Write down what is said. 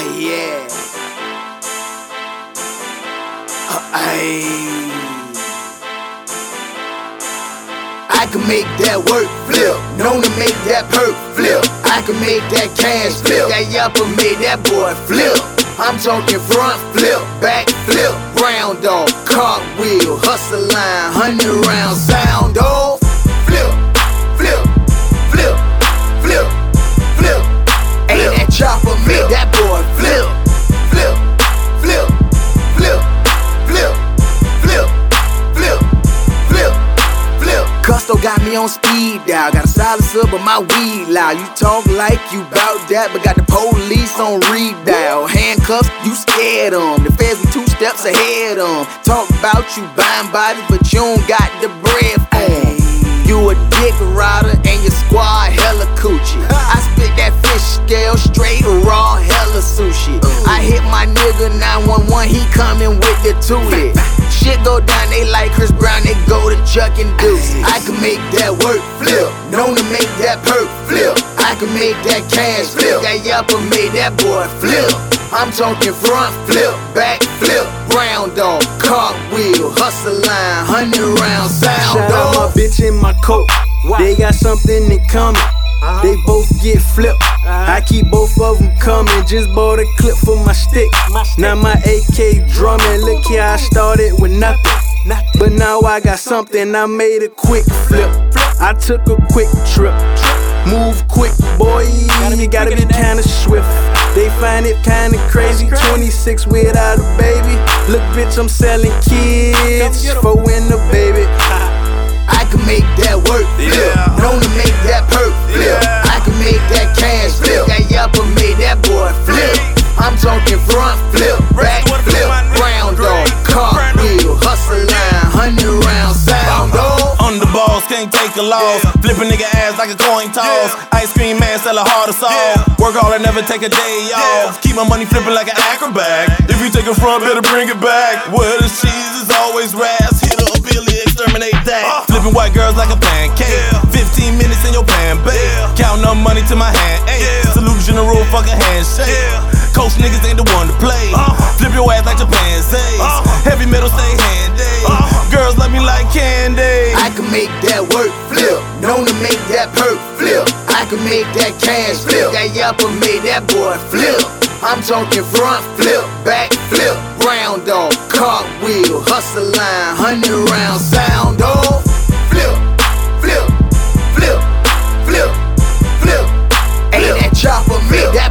Yeah. I can make that work flip, known to make that perk flip. I can make that cash flip, that yapper made that boy flip. I'm talking front flip, back flip, round off, cartwheel, Hustleline, hundred me on speed dial. Got a silencer, but my weed loud. You talk like you bout that, but got the police on read dial. Handcuffs, you scared them. The feds be two steps ahead them. Talk about you buying bodies, but you don't got the bread for 'em. You a dick rider and your squad hella coochie. I spit that fish scale straight raw, hella sushi. I hit my nigga 911, he coming with the two. Shit go down, they like Chris Brown, they go to Chuck and Deuce. I make that work flip, known to make that perk flip. I can make that cash flip, that yapper made that boy flip. I'm talking front flip, back flip, round off, cartwheel, Hustleline, hundred round sound Shout out my bitch in my coat. They got something in common. Uh-huh. They both get flipped. Uh-huh. I keep both of them coming. Just bought a clip for my stick. Now my AK drumming. Look here, I started with nothing. But now I got something. I made a quick flip. I took a quick trip. Move quick, boy. You gotta be kinda swift. They find it kinda crazy. 26 without a baby. Look, bitch, I'm selling kids for when the baby. I can make that work flip, Yeah. known to make that perk flip. Yeah. I can make that cash flip, that yapper made that boy flip. I'm talking front Underballs can't take a loss. Flip a nigga ass like a coin toss. Ice cream man sell a hard assault. Work hard and never take a day off. Keep my money flipping like an acrobat. If you take a front, better bring it back. Where the cheese is always ras. Hit up Billy, exterminate that. Uh-huh. Flipping white girls like a pancake. 15 minutes in your pan bake. Counting up money to my hand. Ayy. Salute general, fucking handshake. Coach niggas ain't the one to play. Uh-huh. Flip your ass like Japan says. Uh-huh. Heavy metal stay handy. Girls love me like candy. I can make that flip, to make that perk flip. I can make that cash flip, that yapper made that boy flip. I'm talking front flip, back flip, round off, cartwheel, Hustleline, hundred round sound off. Flip, flip, flip, flip, flip. Ain't that chopper made that